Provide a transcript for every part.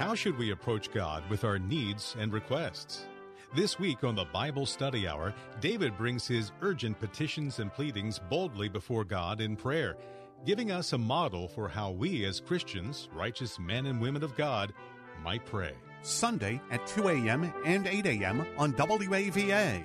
How should we approach God with our needs and requests? This week on the Bible Study Hour, David brings his urgent petitions and pleadings boldly before God in prayer, giving us a model for how we as Christians, righteous men and women of God, might pray. Sunday at 2 a.m. and 8 a.m. on WAVA.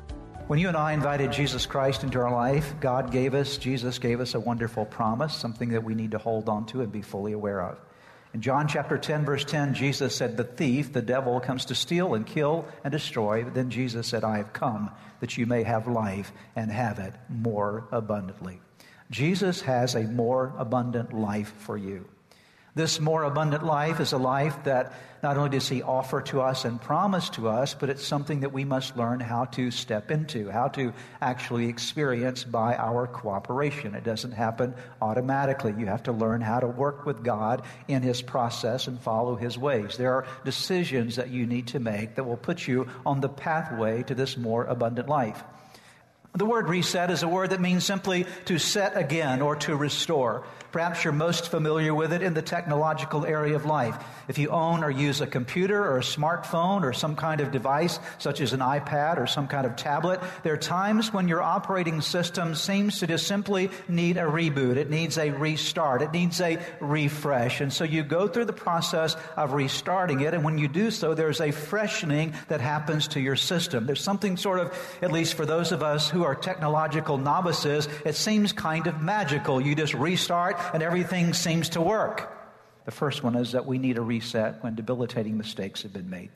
When you and I invited Jesus Christ into our life, God gave us, Jesus gave us a wonderful promise, something that we need to hold on to and be fully aware of. In John chapter 10, verse 10, Jesus said, The thief, the devil, comes to steal and kill and destroy. But then Jesus said, I have come that you may have life and have it more abundantly. Jesus has a more abundant life for you. This more abundant life is a life that not only does He offer to us and promise to us, but it's something that we must learn how to step into, how to actually experience by our cooperation. It doesn't happen automatically. You have to learn how to work with God in His process and follow His ways. There are decisions that you need to make that will put you on the pathway to this more abundant life. The word reset is a word that means simply to set again or to restore. Perhaps you're most familiar with it in the technological area of life. If you own or use a computer or a smartphone or some kind of device, such as an iPad or some kind of tablet, there are times when your operating system seems to just simply need a reboot. It needs a restart. It needs a refresh. And so you go through the process of restarting it. And when you do so, there's a freshening that happens to your system. There's something sort of, at least for those of us who are technological novices, it seems kind of magical. You just restart and everything seems to work. The first one is that we need a reset when debilitating mistakes have been made.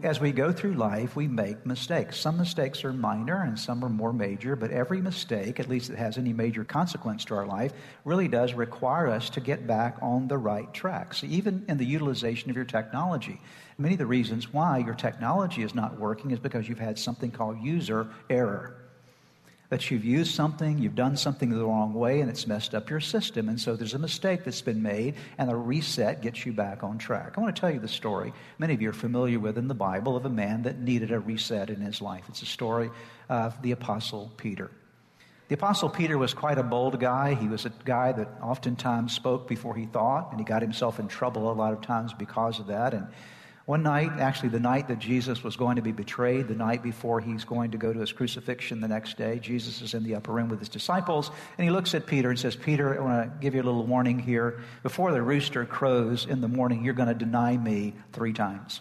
As we go through life, we make mistakes. Some mistakes are minor and some are more major, but every mistake, at least that has any major consequence to our life, really does require us to get back on the right track. So even in the utilization of your technology, many of the reasons why your technology is not working is because you've had something called user error that you've used something, you've done something the wrong way, and it's messed up your system. And so there's a mistake that's been made, and a reset gets you back on track. I want to tell you the story many of you are familiar with in the Bible of a man that needed a reset in his life. It's a story of the Apostle Peter. The Apostle Peter was quite a bold guy. He was a guy that oftentimes spoke before he thought, and he got himself in trouble a lot of times because of that. And one night, actually, the night that Jesus was going to be betrayed, the night before he's going to go to his crucifixion the next day, Jesus is in the upper room with his disciples, and he looks at Peter and says, Peter, I want to give you a little warning here. Before the rooster crows in the morning, you're going to deny me three times.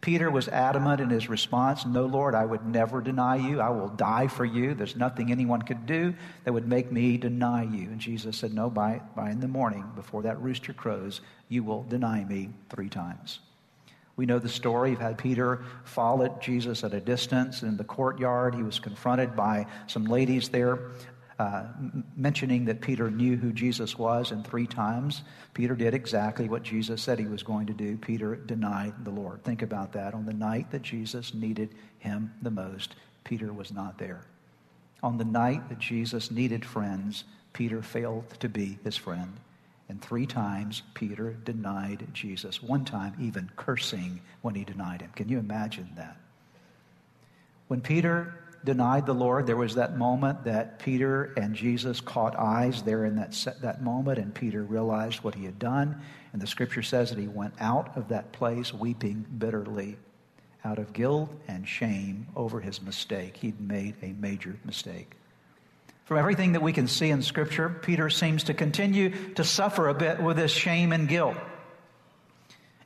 Peter was adamant in his response No, Lord, I would never deny you. I will die for you. There's nothing anyone could do that would make me deny you. And Jesus said, No, by, by in the morning, before that rooster crows, you will deny me three times. We know the story. You've had Peter at Jesus at a distance in the courtyard. He was confronted by some ladies there. Uh, mentioning that Peter knew who Jesus was, and three times Peter did exactly what Jesus said he was going to do. Peter denied the Lord. Think about that. On the night that Jesus needed him the most, Peter was not there. On the night that Jesus needed friends, Peter failed to be his friend. And three times Peter denied Jesus. One time, even cursing when he denied him. Can you imagine that? When Peter denied the Lord, there was that moment that Peter and Jesus caught eyes there in that, that moment, and Peter realized what he had done. And the scripture says that he went out of that place weeping bitterly out of guilt and shame over his mistake. He'd made a major mistake. From everything that we can see in Scripture, Peter seems to continue to suffer a bit with this shame and guilt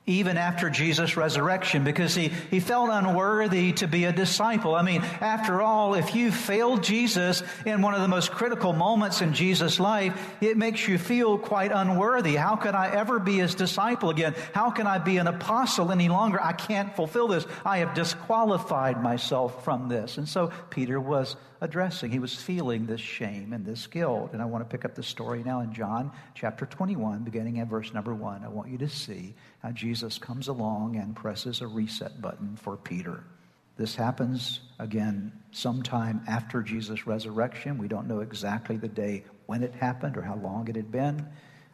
even after Jesus' resurrection because he, he felt unworthy to be a disciple. I mean, after all, if you failed Jesus in one of the most critical moments in Jesus' life, it makes you feel quite unworthy. How could I ever be his disciple again? How can I be an apostle any longer? I can't fulfill this. I have disqualified myself from this. And so Peter was addressing. He was feeling this shame and this guilt. And I want to pick up the story now in John chapter 21, beginning at verse number 1. I want you to see how Jesus comes along and presses a reset button for Peter. This happens again sometime after Jesus' resurrection. We don't know exactly the day when it happened or how long it had been.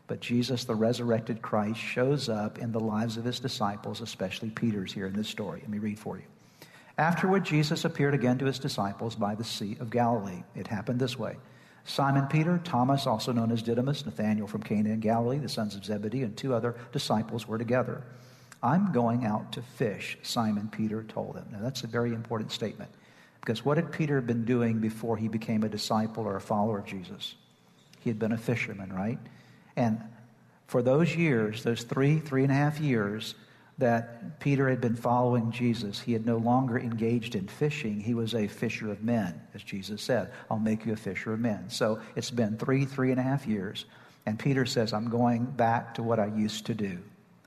But Jesus, the resurrected Christ, shows up in the lives of his disciples, especially Peter's here in this story. Let me read for you. Afterward, Jesus appeared again to his disciples by the Sea of Galilee. It happened this way Simon Peter, Thomas, also known as Didymus, Nathanael from Cana in Galilee, the sons of Zebedee, and two other disciples were together. I'm going out to fish, Simon Peter told them. Now, that's a very important statement because what had Peter been doing before he became a disciple or a follower of Jesus? He had been a fisherman, right? And for those years, those three, three and a half years, that Peter had been following Jesus. He had no longer engaged in fishing. He was a fisher of men, as Jesus said, I'll make you a fisher of men. So it's been three, three and a half years. And Peter says, I'm going back to what I used to do.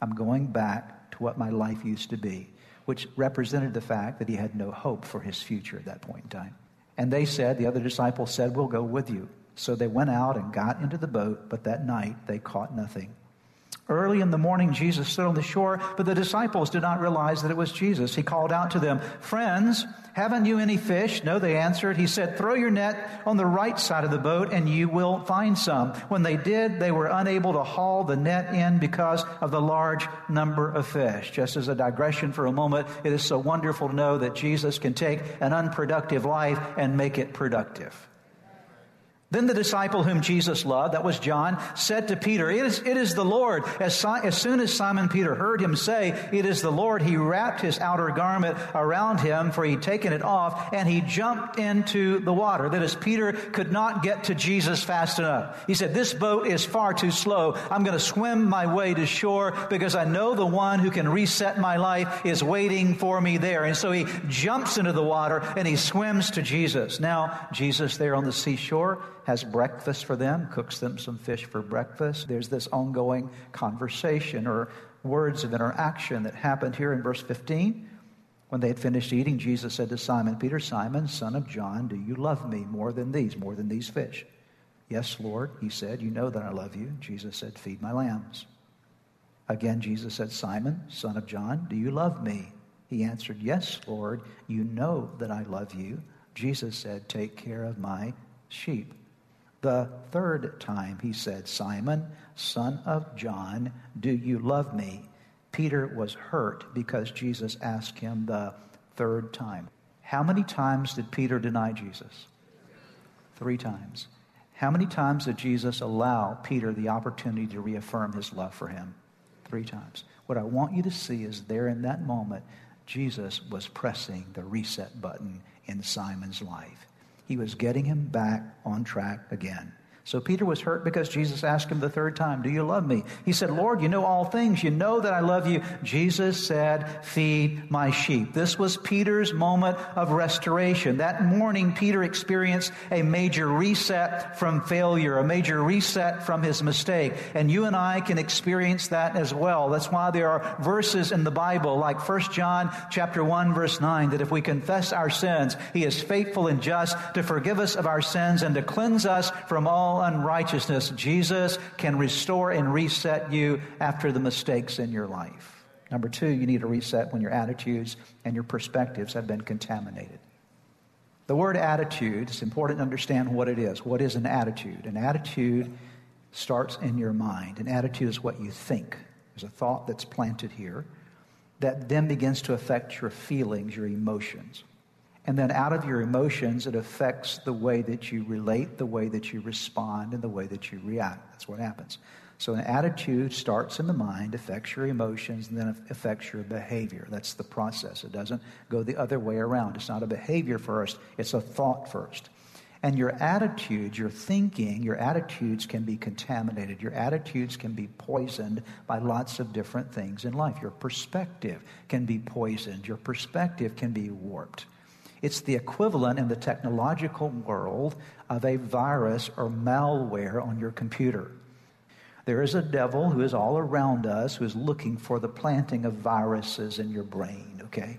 I'm going back to what my life used to be, which represented the fact that he had no hope for his future at that point in time. And they said, the other disciples said, We'll go with you. So they went out and got into the boat, but that night they caught nothing. Early in the morning, Jesus stood on the shore, but the disciples did not realize that it was Jesus. He called out to them, Friends, haven't you any fish? No, they answered. He said, Throw your net on the right side of the boat and you will find some. When they did, they were unable to haul the net in because of the large number of fish. Just as a digression for a moment, it is so wonderful to know that Jesus can take an unproductive life and make it productive. Then the disciple whom Jesus loved, that was John, said to Peter, It is, it is the Lord. As, si- as soon as Simon Peter heard him say, It is the Lord, he wrapped his outer garment around him, for he'd taken it off, and he jumped into the water. That is, Peter could not get to Jesus fast enough. He said, This boat is far too slow. I'm going to swim my way to shore because I know the one who can reset my life is waiting for me there. And so he jumps into the water and he swims to Jesus. Now, Jesus there on the seashore, has breakfast for them, cooks them some fish for breakfast. There's this ongoing conversation or words of interaction that happened here in verse 15. When they had finished eating, Jesus said to Simon Peter, Simon, son of John, do you love me more than these, more than these fish? Yes, Lord, he said, You know that I love you. Jesus said, Feed my lambs. Again, Jesus said, Simon, son of John, do you love me? He answered, Yes, Lord, you know that I love you. Jesus said, Take care of my sheep. The third time he said, Simon, son of John, do you love me? Peter was hurt because Jesus asked him the third time. How many times did Peter deny Jesus? Three times. How many times did Jesus allow Peter the opportunity to reaffirm his love for him? Three times. What I want you to see is there in that moment, Jesus was pressing the reset button in Simon's life. He was getting him back on track again. So Peter was hurt because Jesus asked him the third time, Do you love me? He said, Lord, you know all things. You know that I love you. Jesus said, Feed my sheep. This was Peter's moment of restoration. That morning, Peter experienced a major reset from failure, a major reset from his mistake. And you and I can experience that as well. That's why there are verses in the Bible, like 1 John chapter 1, verse 9, that if we confess our sins, he is faithful and just to forgive us of our sins and to cleanse us from all all unrighteousness, Jesus can restore and reset you after the mistakes in your life. Number two, you need a reset when your attitudes and your perspectives have been contaminated. The word attitude, it's important to understand what it is. What is an attitude? An attitude starts in your mind. An attitude is what you think. There's a thought that's planted here that then begins to affect your feelings, your emotions. And then out of your emotions, it affects the way that you relate, the way that you respond, and the way that you react. That's what happens. So an attitude starts in the mind, affects your emotions, and then affects your behavior. That's the process. It doesn't go the other way around. It's not a behavior first, it's a thought first. And your attitudes, your thinking, your attitudes can be contaminated. Your attitudes can be poisoned by lots of different things in life. Your perspective can be poisoned. Your perspective can be warped. It's the equivalent in the technological world of a virus or malware on your computer. There is a devil who is all around us who is looking for the planting of viruses in your brain, okay?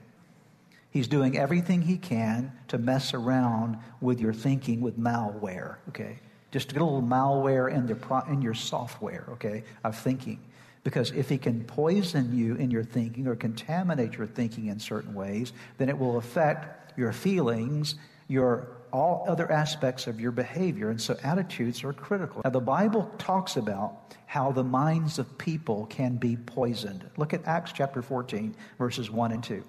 He's doing everything he can to mess around with your thinking with malware, okay? Just to get a little malware in, the, in your software, okay, of thinking. Because if he can poison you in your thinking or contaminate your thinking in certain ways, then it will affect your feelings, your all other aspects of your behavior. And so attitudes are critical. Now, the Bible talks about how the minds of people can be poisoned. Look at Acts chapter 14, verses 1 and 2.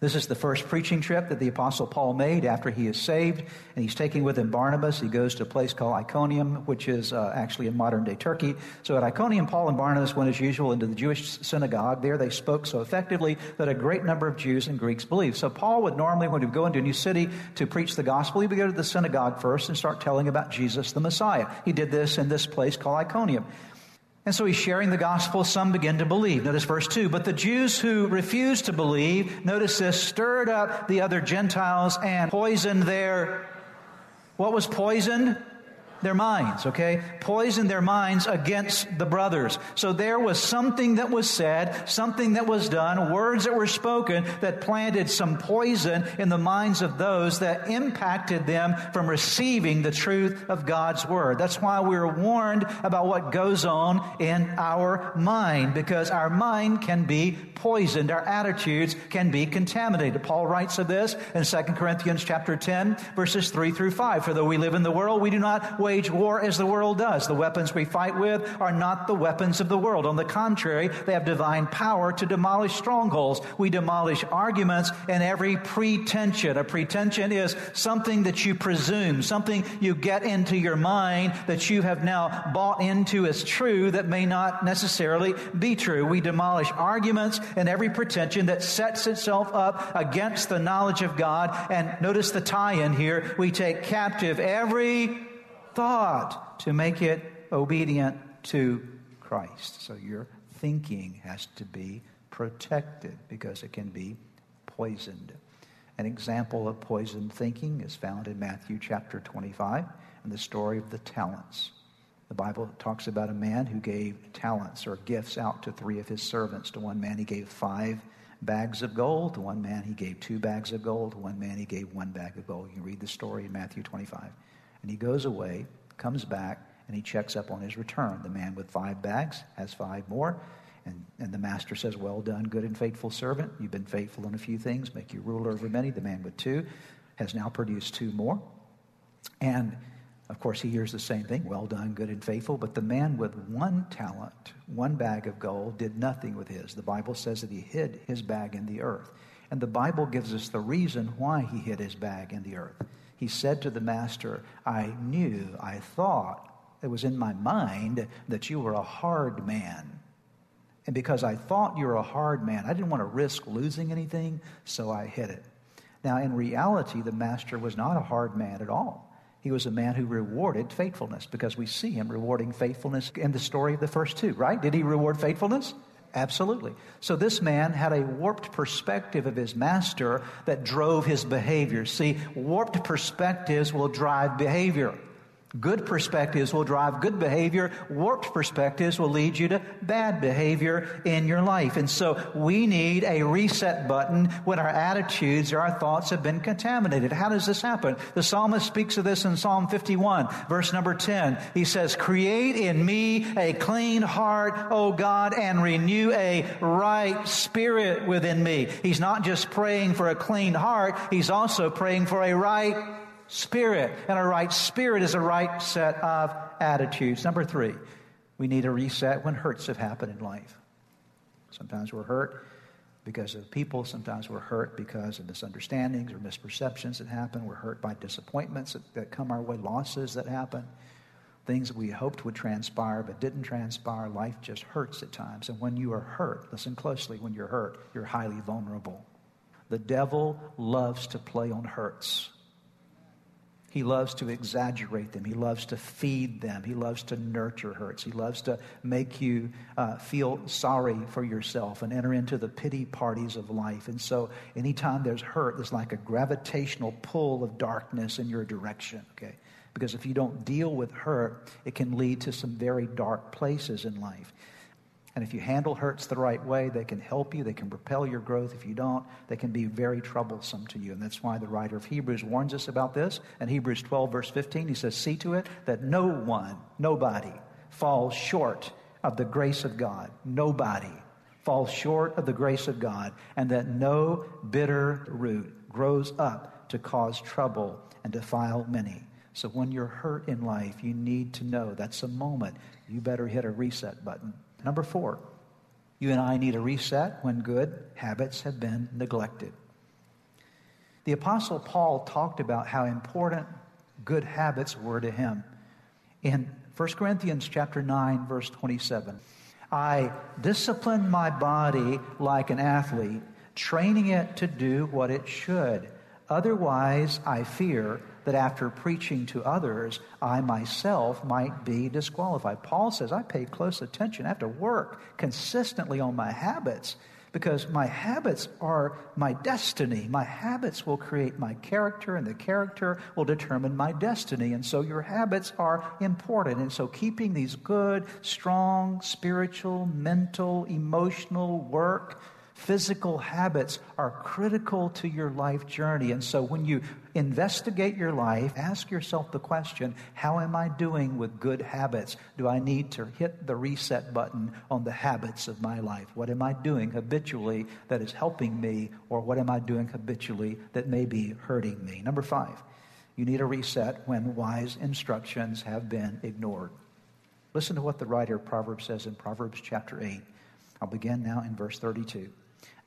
This is the first preaching trip that the Apostle Paul made after he is saved, and he's taking with him Barnabas. He goes to a place called Iconium, which is uh, actually in modern day Turkey. So at Iconium, Paul and Barnabas went as usual into the Jewish synagogue. There they spoke so effectively that a great number of Jews and Greeks believed. So Paul would normally, when he would go into a new city to preach the gospel, he would go to the synagogue first and start telling about Jesus the Messiah. He did this in this place called Iconium. And so he's sharing the gospel. Some begin to believe. Notice verse 2. But the Jews who refused to believe, notice this, stirred up the other Gentiles and poisoned their. What was poisoned? Their minds, okay? Poisoned their minds against the brothers. So there was something that was said, something that was done, words that were spoken that planted some poison in the minds of those that impacted them from receiving the truth of God's word. That's why we're warned about what goes on in our mind, because our mind can be poisoned, our attitudes can be contaminated. Paul writes of this in 2 Corinthians chapter 10, verses 3 through 5. For though we live in the world, we do not wage war as the world does. The weapons we fight with are not the weapons of the world. On the contrary, they have divine power to demolish strongholds. We demolish arguments and every pretension. A pretension is something that you presume, something you get into your mind that you have now bought into as true that may not necessarily be true. We demolish arguments and every pretension that sets itself up against the knowledge of God. And notice the tie in here. We take captive every thought to make it obedient to Christ. So your thinking has to be protected because it can be poisoned. An example of poisoned thinking is found in Matthew chapter 25 and the story of the talents. The Bible talks about a man who gave talents or gifts out to three of his servants. To one man, he gave five bags of gold. To one man, he gave two bags of gold. To one man, he gave one bag of gold. You can read the story in Matthew 25. And he goes away, comes back, and he checks up on his return. The man with five bags has five more. And, and the master says, Well done, good and faithful servant. You've been faithful in a few things, make you ruler over many. The man with two has now produced two more. And of course, he hears the same thing well done, good and faithful. But the man with one talent, one bag of gold, did nothing with his. The Bible says that he hid his bag in the earth. And the Bible gives us the reason why he hid his bag in the earth. He said to the master, I knew, I thought, it was in my mind that you were a hard man. And because I thought you were a hard man, I didn't want to risk losing anything, so I hid it. Now, in reality, the master was not a hard man at all. He was a man who rewarded faithfulness because we see him rewarding faithfulness in the story of the first two, right? Did he reward faithfulness? Absolutely. So this man had a warped perspective of his master that drove his behavior. See, warped perspectives will drive behavior. Good perspectives will drive good behavior. Warped perspectives will lead you to bad behavior in your life. And so we need a reset button when our attitudes or our thoughts have been contaminated. How does this happen? The psalmist speaks of this in Psalm 51, verse number 10. He says, Create in me a clean heart, O God, and renew a right spirit within me. He's not just praying for a clean heart, he's also praying for a right spirit. And a right spirit is a right set of attitudes. Number three, we need a reset when hurts have happened in life. Sometimes we're hurt because of people. Sometimes we're hurt because of misunderstandings or misperceptions that happen. We're hurt by disappointments that, that come our way, losses that happen, things that we hoped would transpire but didn't transpire. Life just hurts at times. And when you are hurt, listen closely, when you're hurt, you're highly vulnerable. The devil loves to play on hurts. He loves to exaggerate them. He loves to feed them. He loves to nurture hurts. He loves to make you uh, feel sorry for yourself and enter into the pity parties of life. And so, anytime there's hurt, there's like a gravitational pull of darkness in your direction, okay? Because if you don't deal with hurt, it can lead to some very dark places in life. And if you handle hurts the right way, they can help you, they can propel your growth. If you don't, they can be very troublesome to you. And that's why the writer of Hebrews warns us about this. In Hebrews 12, verse 15, he says, See to it that no one, nobody, falls short of the grace of God. Nobody falls short of the grace of God, and that no bitter root grows up to cause trouble and defile many. So when you're hurt in life, you need to know that's a moment. You better hit a reset button. Number four, you and I need a reset when good habits have been neglected. The Apostle Paul talked about how important good habits were to him. In 1 Corinthians chapter 9 verse 27, I discipline my body like an athlete, training it to do what it should. Otherwise, I fear that after preaching to others, I myself might be disqualified. Paul says, I pay close attention. I have to work consistently on my habits because my habits are my destiny. My habits will create my character, and the character will determine my destiny. And so your habits are important. And so keeping these good, strong, spiritual, mental, emotional work, physical habits are critical to your life journey. And so when you investigate your life, ask yourself the question how am I doing with good habits? Do I need to hit the reset button on the habits of my life? What am I doing habitually that is helping me, or what am I doing habitually that may be hurting me? Number five, you need a reset when wise instructions have been ignored. Listen to what the writer of Proverbs says in Proverbs chapter 8. I'll begin now in verse 32.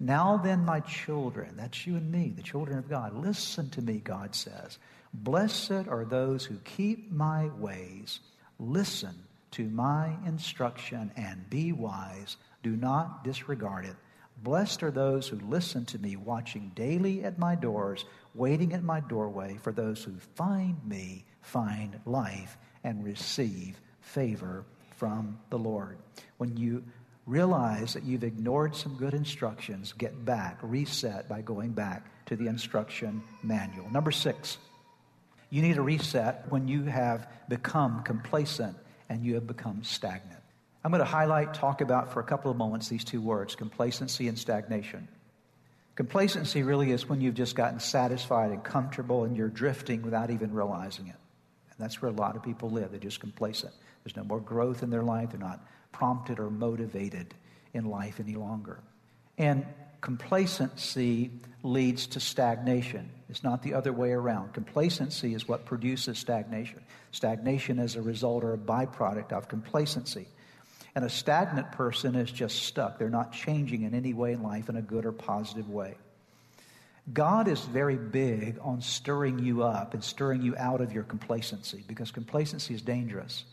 Now then, my children, that's you and me, the children of God, listen to me, God says. Blessed are those who keep my ways. Listen to my instruction and be wise. Do not disregard it. Blessed are those who listen to me, watching daily at my doors, waiting at my doorway. For those who find me find life and receive favor from the Lord. When you realize that you've ignored some good instructions, get back, reset by going back to the instruction manual. Number six, you need a reset when you have become complacent and you have become stagnant. I'm going to highlight, talk about for a couple of moments these two words complacency and stagnation. Complacency really is when you've just gotten satisfied and comfortable and you're drifting without even realizing it. And that's where a lot of people live. They're just complacent. There's no more growth in their life. They're not prompted or motivated in life any longer. And complacency leads to stagnation. It's not the other way around. Complacency is what produces stagnation. Stagnation is a result or a byproduct of complacency. And a stagnant person is just stuck. They're not changing in any way in life in a good or positive way. God is very big on stirring you up and stirring you out of your complacency because complacency is dangerous.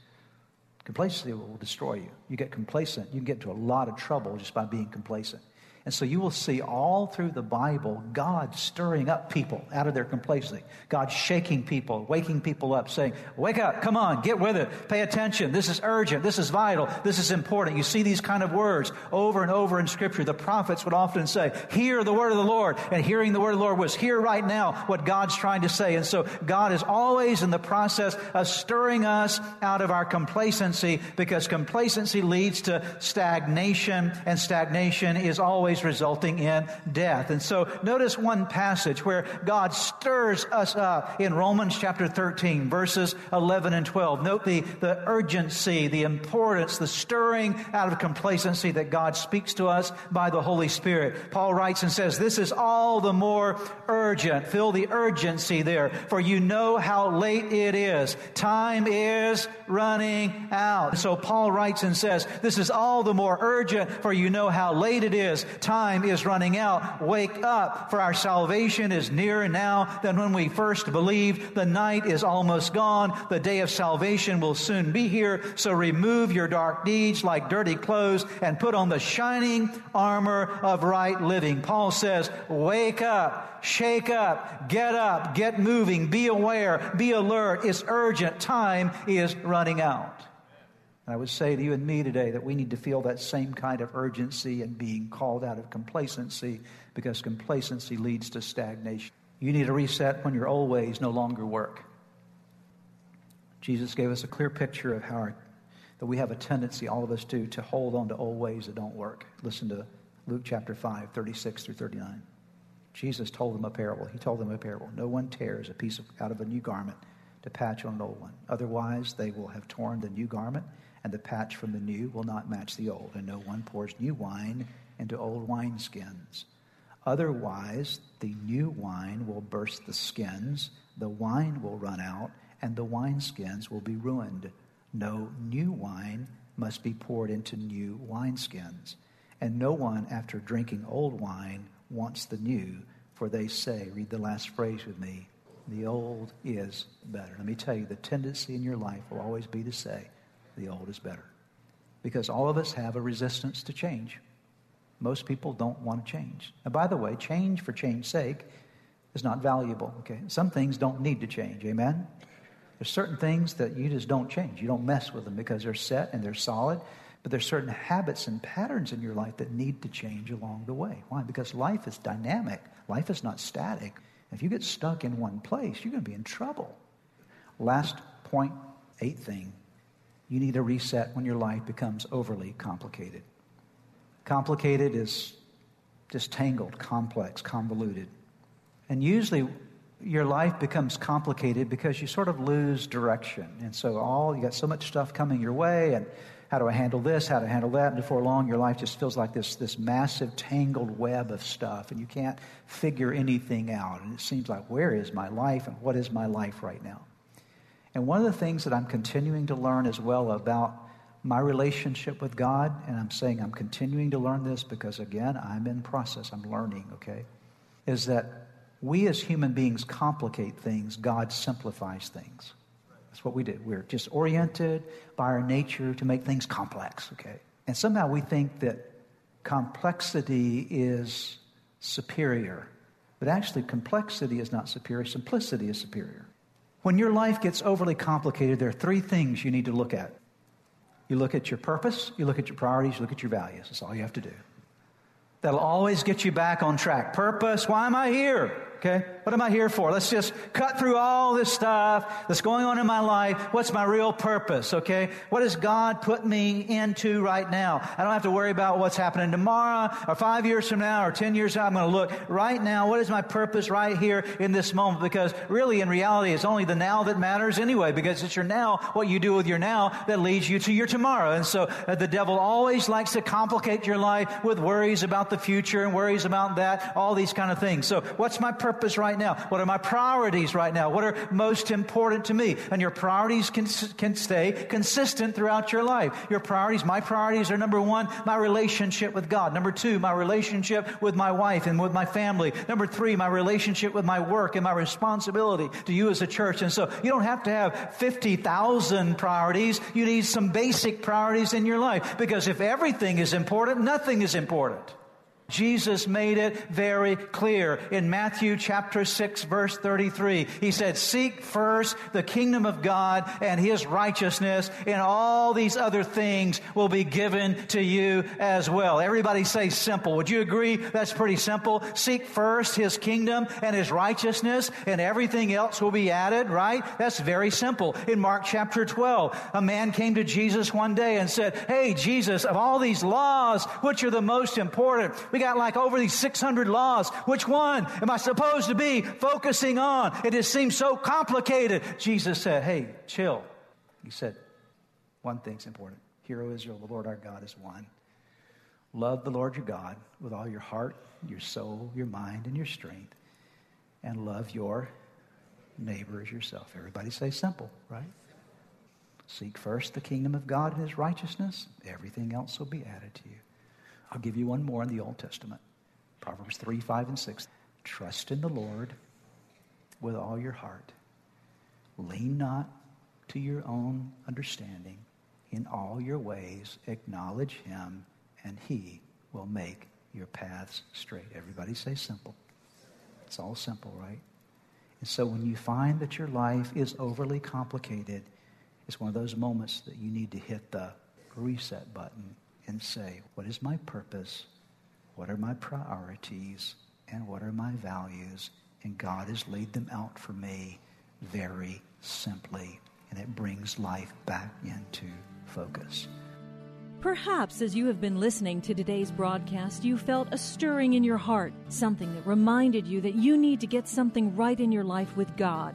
Complacency will destroy you. You get complacent, you can get into a lot of trouble just by being complacent. And so you will see all through the Bible God stirring up people out of their complacency. God shaking people, waking people up, saying, Wake up, come on, get with it, pay attention. This is urgent, this is vital, this is important. You see these kind of words over and over in Scripture. The prophets would often say, Hear the word of the Lord. And hearing the word of the Lord was here right now what God's trying to say. And so God is always in the process of stirring us out of our complacency because complacency leads to stagnation, and stagnation is always always resulting in death. And so notice one passage where God stirs us up in Romans chapter 13, verses 11 and 12. Note the, the urgency, the importance, the stirring out of complacency that God speaks to us by the Holy Spirit. Paul writes and says, This is all the more urgent. Feel the urgency there, for you know how late it is. Time is running out. So Paul writes and says, This is all the more urgent, for you know how late it is. Time is running out. Wake up, for our salvation is nearer now than when we first believed. The night is almost gone. The day of salvation will soon be here. So remove your dark deeds like dirty clothes and put on the shining armor of right living. Paul says, wake up, shake up, get up, get moving, be aware, be alert. It's urgent. Time is running out. And I would say to you and me today that we need to feel that same kind of urgency and being called out of complacency because complacency leads to stagnation. You need a reset when your old ways no longer work. Jesus gave us a clear picture of how our, that we have a tendency, all of us do, to hold on to old ways that don't work. Listen to Luke chapter 5, 36 through 39. Jesus told them a parable. He told them a parable. No one tears a piece of, out of a new garment to patch on an old one. Otherwise, they will have torn the new garment and the patch from the new will not match the old, and no one pours new wine into old wineskins. Otherwise, the new wine will burst the skins, the wine will run out, and the wineskins will be ruined. No new wine must be poured into new wineskins. And no one, after drinking old wine, wants the new, for they say, read the last phrase with me, the old is better. Let me tell you, the tendency in your life will always be to say, the old is better. Because all of us have a resistance to change. Most people don't want to change. And by the way, change for change's sake is not valuable. Okay, some things don't need to change. Amen. There's certain things that you just don't change. You don't mess with them because they're set and they're solid. But there's certain habits and patterns in your life that need to change along the way. Why? Because life is dynamic. Life is not static. If you get stuck in one place, you're going to be in trouble. Last point, eighth thing you need a reset when your life becomes overly complicated. Complicated is just tangled, complex, convoluted. And usually your life becomes complicated because you sort of lose direction. And so all you got so much stuff coming your way and how do I handle this, how to handle that, and before long your life just feels like this this massive tangled web of stuff and you can't figure anything out. And it seems like where is my life and what is my life right now? And one of the things that I'm continuing to learn as well about my relationship with God, and I'm saying I'm continuing to learn this because, again, I'm in process, I'm learning, okay, is that we as human beings complicate things, God simplifies things. That's what we do. We're just oriented by our nature to make things complex, okay? And somehow we think that complexity is superior. But actually, complexity is not superior, simplicity is superior. When your life gets overly complicated, there are three things you need to look at. You look at your purpose, you look at your priorities, you look at your values. That's all you have to do. That'll always get you back on track. Purpose, why am I here? Okay? What am I here for? Let's just cut through all this stuff that's going on in my life. What's my real purpose? Okay? What has God put me into right now? I don't have to worry about what's happening tomorrow or five years from now or ten years from now. I'm going to look right now. What is my purpose right here in this moment? Because really, in reality, it's only the now that matters anyway, because it's your now, what you do with your now, that leads you to your tomorrow. And so uh, the devil always likes to complicate your life with worries about the future and worries about that, all these kind of things. So what's my purpose? Purpose right now? What are my priorities right now? What are most important to me? And your priorities can, can stay consistent throughout your life. Your priorities, my priorities are number one, my relationship with God. Number two, my relationship with my wife and with my family. Number three, my relationship with my work and my responsibility to you as a church. And so you don't have to have 50,000 priorities. You need some basic priorities in your life because if everything is important, nothing is important. Jesus made it very clear in Matthew chapter 6 verse 33. He said, seek first the kingdom of God and his righteousness and all these other things will be given to you as well. Everybody say simple. Would you agree that's pretty simple? Seek first his kingdom and his righteousness and everything else will be added, right? That's very simple. In Mark chapter 12, a man came to Jesus one day and said, Hey, Jesus, of all these laws, which are the most important? We got like over these 600 laws. Which one am I supposed to be focusing on? It just seems so complicated. Jesus said, Hey, chill. He said, One thing's important. Hear, O Israel, the Lord our God is one. Love the Lord your God with all your heart, your soul, your mind, and your strength. And love your neighbor as yourself. Everybody say simple, right? Seek first the kingdom of God and his righteousness. Everything else will be added to you. I'll give you one more in the Old Testament Proverbs 3, 5, and 6. Trust in the Lord with all your heart. Lean not to your own understanding. In all your ways, acknowledge him, and he will make your paths straight. Everybody say simple. It's all simple, right? And so when you find that your life is overly complicated, it's one of those moments that you need to hit the reset button and say, What is my purpose? What are my priorities? And what are my values? And God has laid them out for me very simply. And it brings life back into focus. Perhaps as you have been listening to today's broadcast, you felt a stirring in your heart, something that reminded you that you need to get something right in your life with God.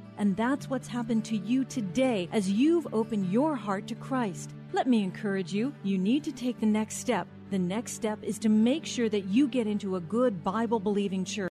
And that's what's happened to you today as you've opened your heart to Christ. Let me encourage you, you need to take the next step. The next step is to make sure that you get into a good Bible believing church.